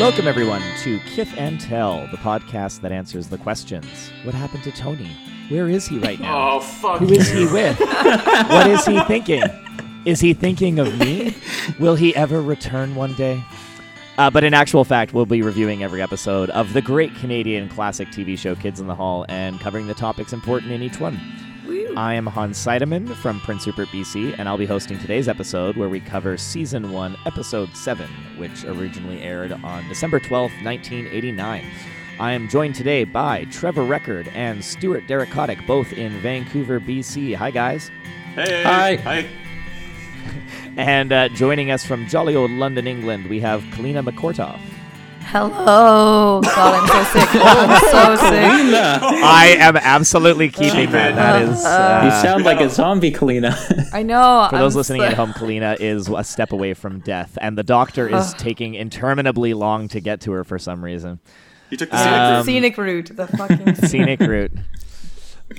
Welcome, everyone, to Kith and Tell, the podcast that answers the questions. What happened to Tony? Where is he right now? Oh fuck! Who is he with? what is he thinking? Is he thinking of me? Will he ever return one day? Uh, but in actual fact, we'll be reviewing every episode of the great Canadian classic TV show Kids in the Hall and covering the topics important in each one. I am Hans Seidemann from Prince Rupert, BC, and I'll be hosting today's episode where we cover Season 1, Episode 7, which originally aired on December 12th, 1989. I am joined today by Trevor Record and Stuart Derek Kotick, both in Vancouver, BC. Hi, guys. Hey, Hi. hi. And uh, joining us from jolly old London, England, we have Kalina McCortoff. Hello. God, I'm so sick. I'm so sick. Kalina. I am absolutely keeping that. That is. You Uh, sound like a zombie, Kalina. I know. for those listening at home, Kalina is a step away from death, and the doctor is taking interminably long to get to her for some reason. You took the scenic Um, route. Scenic route. The fucking Scenic route.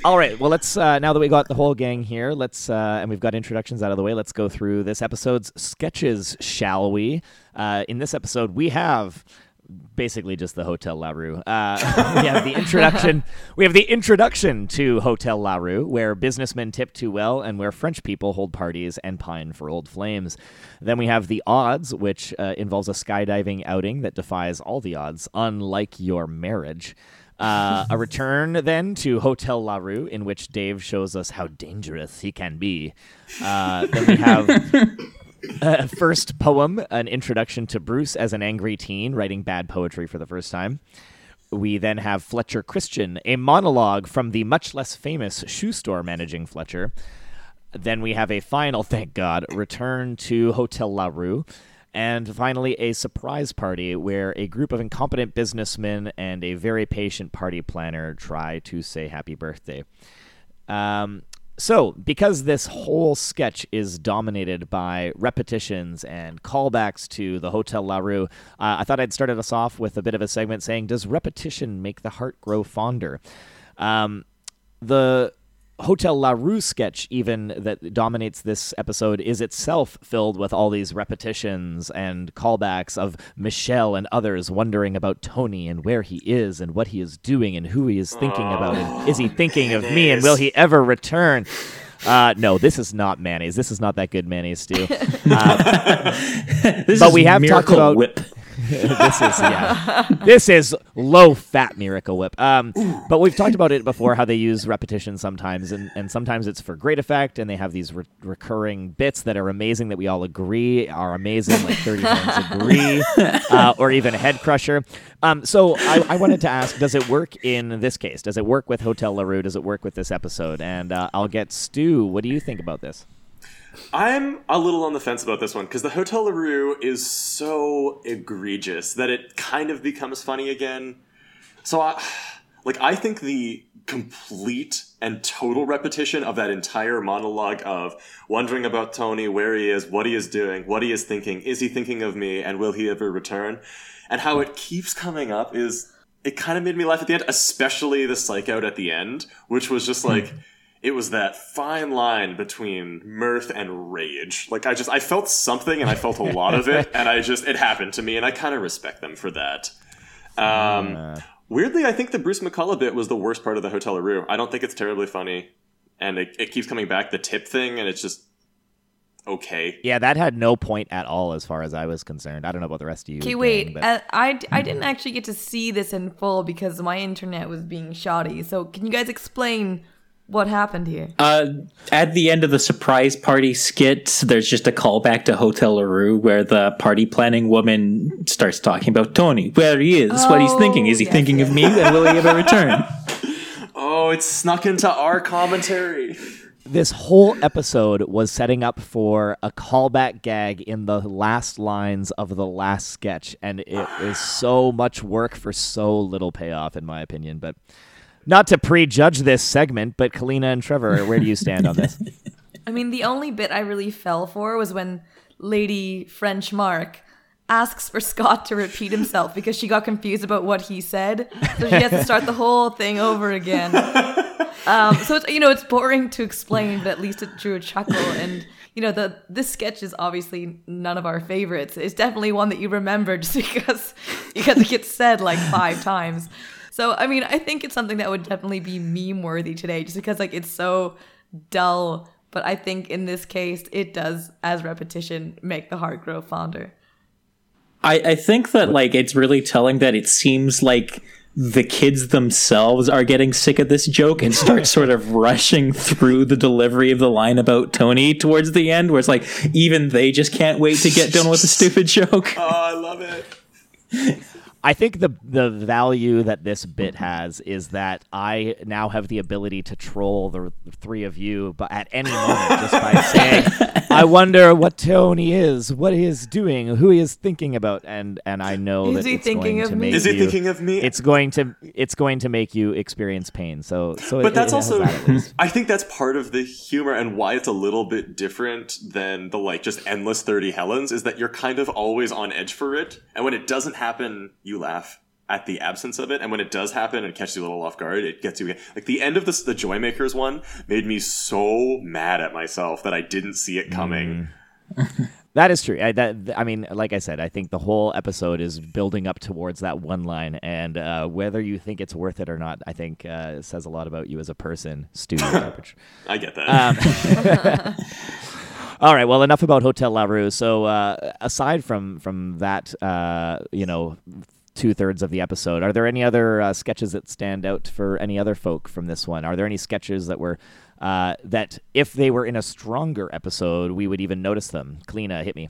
All right. Well, let's uh, now that we got the whole gang here, let's uh, and we've got introductions out of the way. Let's go through this episode's sketches, shall we? Uh, in this episode, we have basically just the Hotel La Rue. Uh, we have the introduction. We have the introduction to Hotel La Rue, where businessmen tip too well and where French people hold parties and pine for old flames. Then we have the odds, which uh, involves a skydiving outing that defies all the odds, unlike your marriage. Uh, a return then to Hotel La Rue, in which Dave shows us how dangerous he can be. Uh, then we have uh, first poem, an introduction to Bruce as an angry teen writing bad poetry for the first time. We then have Fletcher Christian, a monologue from the much less famous shoe store managing Fletcher. Then we have a final, thank God, return to Hotel La Rue. And finally, a surprise party where a group of incompetent businessmen and a very patient party planner try to say happy birthday. Um, so, because this whole sketch is dominated by repetitions and callbacks to the Hotel La Rue, uh, I thought I'd started us off with a bit of a segment saying, Does repetition make the heart grow fonder? Um, the Hotel La Rue sketch, even that dominates this episode, is itself filled with all these repetitions and callbacks of Michelle and others wondering about Tony and where he is and what he is doing and who he is thinking about. And is he thinking of me and will he ever return? Uh, no, this is not mayonnaise. This is not that good mayonnaise stew. this But is we have talked about- Whip. This is yeah. This is low fat Miracle Whip. Um, but we've talked about it before how they use repetition sometimes, and, and sometimes it's for great effect, and they have these re- recurring bits that are amazing that we all agree are amazing, like Thirty Rounds Agree, uh, or even Head Crusher. Um, so I, I wanted to ask, does it work in this case? Does it work with Hotel La Rue? Does it work with this episode? And uh, I'll get Stu. What do you think about this? I'm a little on the fence about this one because the Hotel La Rue is so egregious that it kind of becomes funny again. So, I, like, I think the complete and total repetition of that entire monologue of wondering about Tony, where he is, what he is doing, what he is thinking, is he thinking of me, and will he ever return, and how it keeps coming up is it kind of made me laugh at the end, especially the psych out at the end, which was just hmm. like it was that fine line between mirth and rage. Like I just I felt something and I felt a lot of it, and I just it happened to me, and I kind of respect them for that. Um, weirdly, I think the Bruce McCulloch bit was the worst part of the Hotel Rue. I don't think it's terribly funny, and it, it keeps coming back the tip thing, and it's just okay. Yeah, that had no point at all as far as I was concerned. I don't know about the rest of you. Okay, wait. but- Uh, I, I didn't actually get to see this in full because my internet was being shoddy. So can you guys explain what happened here? Uh, at the end of the surprise party skit, there's just a callback to Hotel La Rue where the party planning woman starts talking about Tony, where he is, what he's thinking. Is he yes, thinking of me? And will he ever return? Oh, it's snuck into our commentary. this whole episode was setting up for a callback gag in the last lines of the last sketch, and it is so much work for so little payoff, in my opinion. But not to prejudge this segment, but Kalina and Trevor, where do you stand on this? I mean, the only bit I really fell for was when Lady French Mark asks for Scott to repeat himself because she got confused about what he said. So she has to start the whole thing over again. Um, so it's you know it's boring to explain, but at least it drew a chuckle. And you know the this sketch is obviously none of our favorites. It's definitely one that you remember just because because it gets said like five times. So I mean, I think it's something that would definitely be meme worthy today, just because like it's so dull. But I think in this case, it does, as repetition, make the heart grow fonder. I, I think that like it's really telling that it seems like the kids themselves are getting sick of this joke and start sort of rushing through the delivery of the line about Tony towards the end, where it's like even they just can't wait to get done with the stupid joke. Oh, I love it. I think the the value that this bit has is that I now have the ability to troll the three of you, but at any moment, just by saying, "I wonder what Tony is, what he is doing, who he is thinking about," and and I know Is that he it's thinking going of to me? make Is he you- thinking of me? It's going to it's going to make you experience pain. So so, it- but that's it also that i think that's part of the humor and why it's a little bit different than the like just endless 30 helens is that you're kind of always on edge for it and when it doesn't happen you laugh at the absence of it and when it does happen and catches you a little off guard it gets you again like the end of this the joy makers one made me so mad at myself that i didn't see it coming That is true. I, that I mean, like I said, I think the whole episode is building up towards that one line, and uh, whether you think it's worth it or not, I think uh, says a lot about you as a person, Stu Garbage. i get that Um, All right. Well, enough about Hotel La Rue. So, uh, aside from from that, uh, you know, two thirds of the episode, are there any other uh, sketches that stand out for any other folk from this one? Are there any sketches that were uh, that, if they were in a stronger episode, we would even notice them? Kalina, hit me.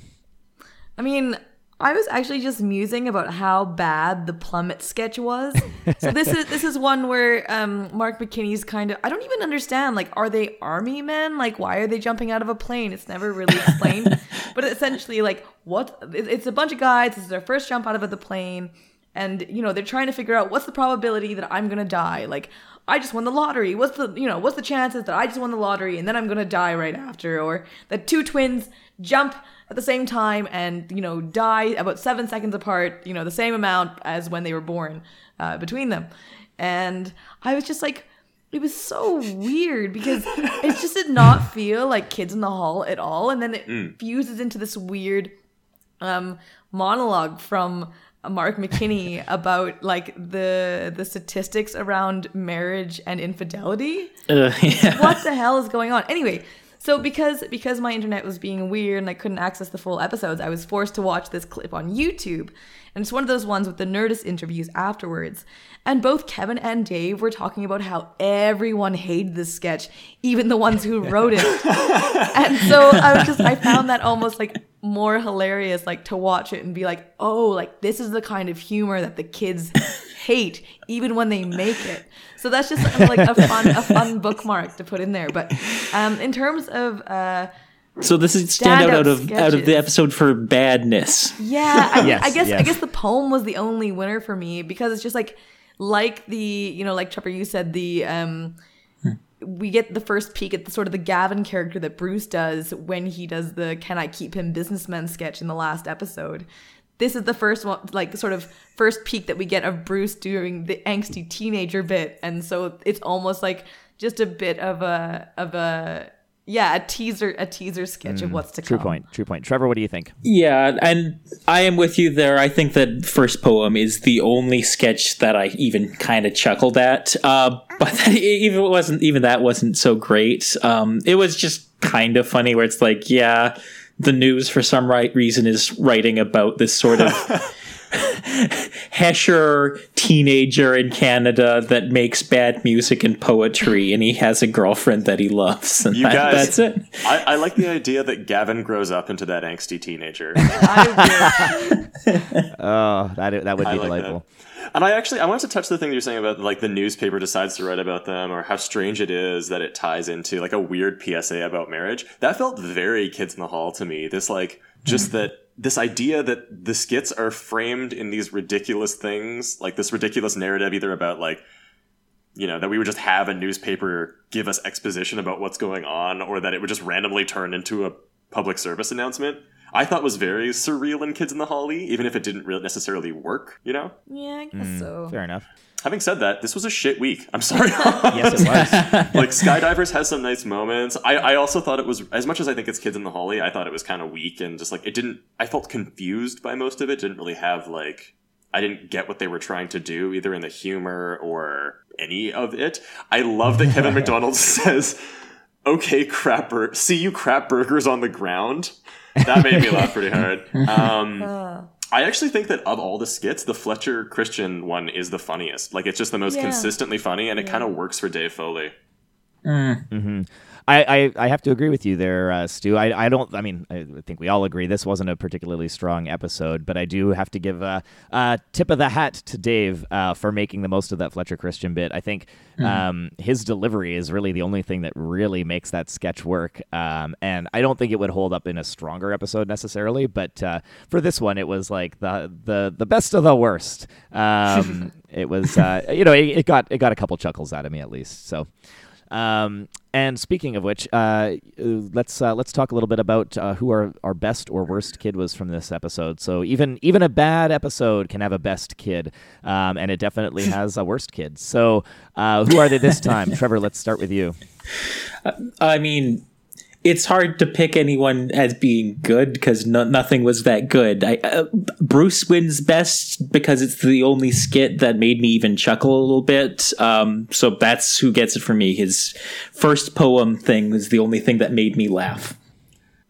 I mean, I was actually just musing about how bad the plummet sketch was. so this is this is one where um, Mark McKinney's kind of I don't even understand. Like, are they army men? Like, why are they jumping out of a plane? It's never really explained. but essentially, like, what? It's a bunch of guys. This is their first jump out of the plane, and you know they're trying to figure out what's the probability that I'm gonna die. Like, I just won the lottery. What's the you know what's the chances that I just won the lottery and then I'm gonna die right after, or that two twins jump at the same time and you know die about seven seconds apart. You know the same amount as when they were born uh, between them, and I was just like. It was so weird because it just did not feel like Kids in the Hall at all, and then it fuses into this weird um, monologue from Mark McKinney about like the the statistics around marriage and infidelity. Uh, yeah. What the hell is going on? Anyway, so because because my internet was being weird and I couldn't access the full episodes, I was forced to watch this clip on YouTube. And it's one of those ones with the Nerdist interviews afterwards. And both Kevin and Dave were talking about how everyone hated this sketch, even the ones who wrote it. and so I was just I found that almost like more hilarious, like to watch it and be like, oh, like this is the kind of humor that the kids hate, even when they make it. So that's just like a fun a fun bookmark to put in there. But um, in terms of uh, So this is stand out out of out of the episode for badness. Yeah, I, Yes, I guess I guess the poem was the only winner for me because it's just like like the you know like Trevor you said the um we get the first peek at the sort of the Gavin character that Bruce does when he does the can I keep him businessman sketch in the last episode. This is the first one like sort of first peek that we get of Bruce doing the angsty teenager bit and so it's almost like just a bit of a of a yeah, a teaser a teaser sketch of what's to True come. point. True point. Trevor, what do you think? Yeah, and I am with you there. I think that first poem is the only sketch that I even kind of chuckled at. Uh, but that, even wasn't even that wasn't so great. Um, it was just kind of funny where it's like, yeah, the news for some right reason is writing about this sort of Hesher teenager in Canada that makes bad music and poetry, and he has a girlfriend that he loves, and You that- guys- that's it. I, I like the idea that Gavin grows up into that angsty teenager. Oh, that that would be like delightful. that. And I actually I wanted to touch the thing you're saying about like the newspaper decides to write about them or how strange it is that it ties into like a weird PSA about marriage. That felt very kids in the hall to me. This like just hmm. that this idea that the skits are framed in these ridiculous things, like this ridiculous narrative either about like you know, that we would just have a newspaper give us exposition about what's going on, or that it would just randomly turn into a public service announcement. I thought was very surreal in Kids in the Holly, even if it didn't really necessarily work, you know? Yeah, I guess hmm, so. Fair enough. Having said that, this was a shit week. I'm sorry. Yes, it was. like Skydivers has some nice moments. I, I also thought it was as much as I think it's Kids in the Holly, I thought it was kind of weak and just like it didn't I felt confused by most of it. Didn't really have like I didn't get what they were trying to do either in the humor or any of it. I love that Kevin McDonald says, "Okay, crapper, see you crap burgers on the ground." That made me laugh pretty hard. Um, I actually think that of all the skits, the Fletcher Christian one is the funniest. Like it's just the most Yeah. consistently funny, and it kind of works for Dave Foley. I, I, I have to agree with you there, uh, Stu. I, I don't. I mean, I think we all agree this wasn't a particularly strong episode, but I do have to give a, a tip of the hat to Dave uh, for making the most of that Fletcher Christian bit. I think um, his delivery is really the only thing that really makes that sketch work. Um, and I don't think it would hold up in a stronger episode necessarily, but uh, for this one, it was like the the the best of the worst. Um, it was, uh, you know, it, it got it got a couple chuckles out of me at least. So. Um, and speaking of which, uh, uh, let's uh, let's talk a little bit about uh, who our, our best or worst kid was from this episode. So even even a bad episode can have a best kid, um, and it definitely has a worst kid. So uh, who are they this time? Trevor, let's start with you. I mean, it's hard to pick anyone as being good because no, nothing was that good. I, uh, Bruce wins best because it's the only skit that made me even chuckle a little bit. Um, so that's who gets it for me. His first poem thing was the only thing that made me laugh.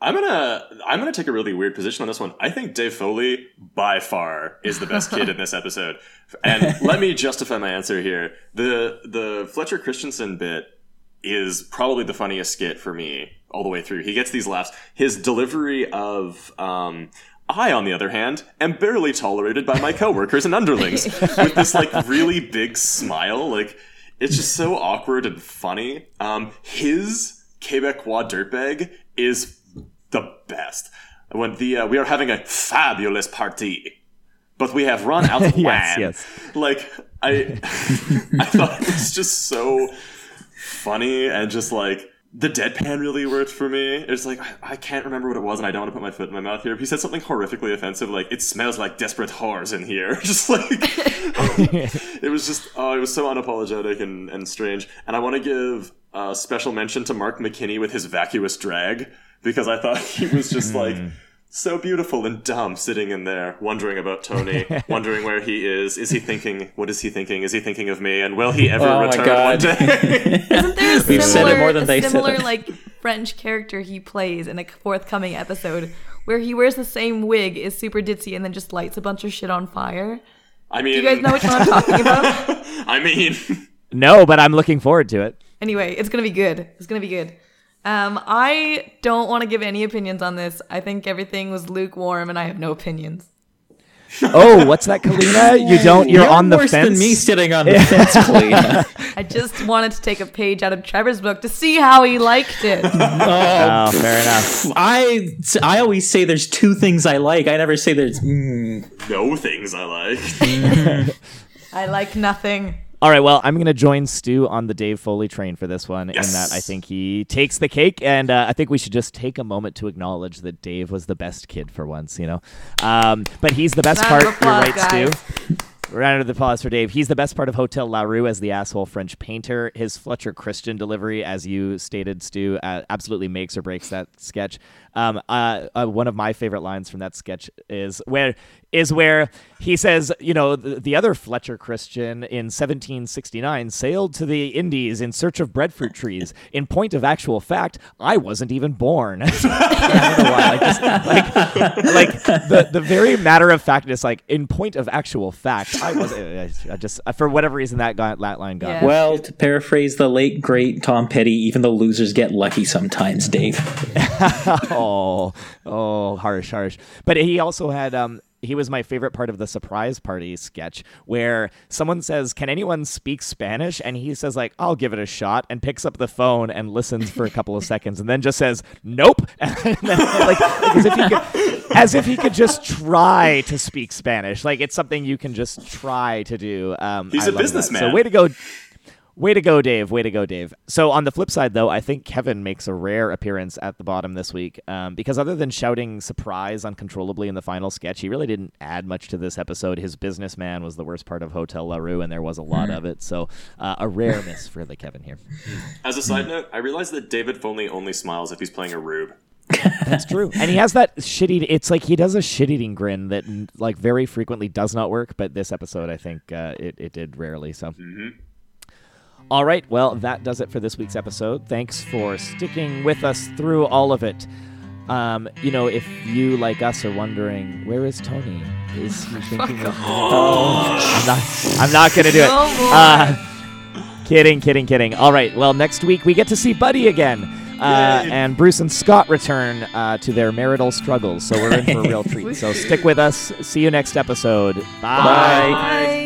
I'm gonna I'm gonna take a really weird position on this one. I think Dave Foley by far is the best kid in this episode, and let me justify my answer here. the The Fletcher Christensen bit is probably the funniest skit for me all the way through. He gets these laughs. His delivery of um, I, on the other hand, am barely tolerated by my coworkers and underlings with this like really big smile. Like it's just so awkward and funny. Um, his Quebecois dirtbag is the best. When the uh, we are having a fabulous party, but we have run out of Yes, yes. Like I, I thought it was just so funny and just like the deadpan really worked for me. It's like I, I can't remember what it was, and I don't want to put my foot in my mouth here. But he said something horrifically offensive, like "It smells like desperate whores in here." just like it was just oh, it was so unapologetic and, and strange. And I want to give a special mention to Mark McKinney with his vacuous drag because I thought he was just like mm. So beautiful and dumb sitting in there wondering about Tony, wondering where he is. Is he thinking, what is he thinking? Is he thinking of me? And will he ever Oh my return God. one day? Isn't there a We've similar, said it more than a they similar it. like French character he plays in a forthcoming episode where he wears the same wig, is super ditzy, and then just lights a bunch of shit on fire? I mean, Do you guys know which one I'm talking about? I mean, No, but I'm looking forward to it. Anyway, it's gonna be good. It's gonna be good. Um, I don't want to give any opinions on this. I think everything was lukewarm, and I have no opinions. Oh, what's that, Kalina? You don't. You're, on the worse fence. than me sitting on the fence, Kalina. I just wanted to take a page out of Trevor's book to see how he liked it. Oh, fair enough. I I always say there's two things I like. I never say there's. Mm. no things I like. I like nothing. All right, well, I'm going to join Stu on the Dave Foley train for this one, Yes. in that I think he takes the cake, and uh, I think we should just take a moment to acknowledge that Dave was the best kid for once, you know. Um, but he's the best Round part. of applause, You're right, guys. Stu. Round of the applause for Dave. He's the best part of Hotel La Rue as the asshole French painter. His Fletcher Christian delivery, as you stated, Stu, uh, absolutely makes or breaks that sketch. Um, uh, uh, one of my favorite lines from that sketch is where is where he says, you know, the, the other Fletcher Christian in 1769 sailed to the Indies in search of breadfruit trees. In point of actual fact, I wasn't even born. I don't know why. Like, just, like, like the, the very matter of factness, like in point of actual fact, I was. I, I just for whatever reason that got that line got. Yeah. Well, to paraphrase the late great Tom Petty, even the losers get lucky sometimes, Dave. oh, oh, harsh, harsh. But he also had um he was my favorite part of the surprise party sketch where someone says, "Can anyone speak Spanish?" and he says like, "I'll give it a shot," and picks up the phone and listens for a couple of seconds and then just says, "Nope." and then, like, like as if he could as if he could just try to speak Spanish. Like it's something you can just try to do. Um He's I a businessman. So way to go Way to go, Dave. Way to go, Dave. So, on the flip side, though, I think Kevin makes a rare appearance at the bottom this week um, because other than shouting surprise uncontrollably in the final sketch, he really didn't add much to this episode. His businessman was the worst part of Hotel La Rue, and there was a lot of it. So, uh, a rare miss for the Kevin here. As a side note, I realized that David Foley only smiles if he's playing a rube. That's true. And he has that shit eat. It's like he does a shit eating grin that like very frequently does not work. But this episode, I think uh, it it did rarely. So. All right. Well, that does it for this week's episode. Thanks for sticking with us through all of it. Um, you know, if you like us are wondering where is Tony, is he thinking of? Oh, I'm not. I'm not gonna do it. Uh, kidding, kidding, kidding. All right. Well, next week we get to see Buddy again. Uh, and Bruce and Scott return uh, to their marital struggles, so we're in for a real treat. So stick with us. See you next episode. Bye. Bye.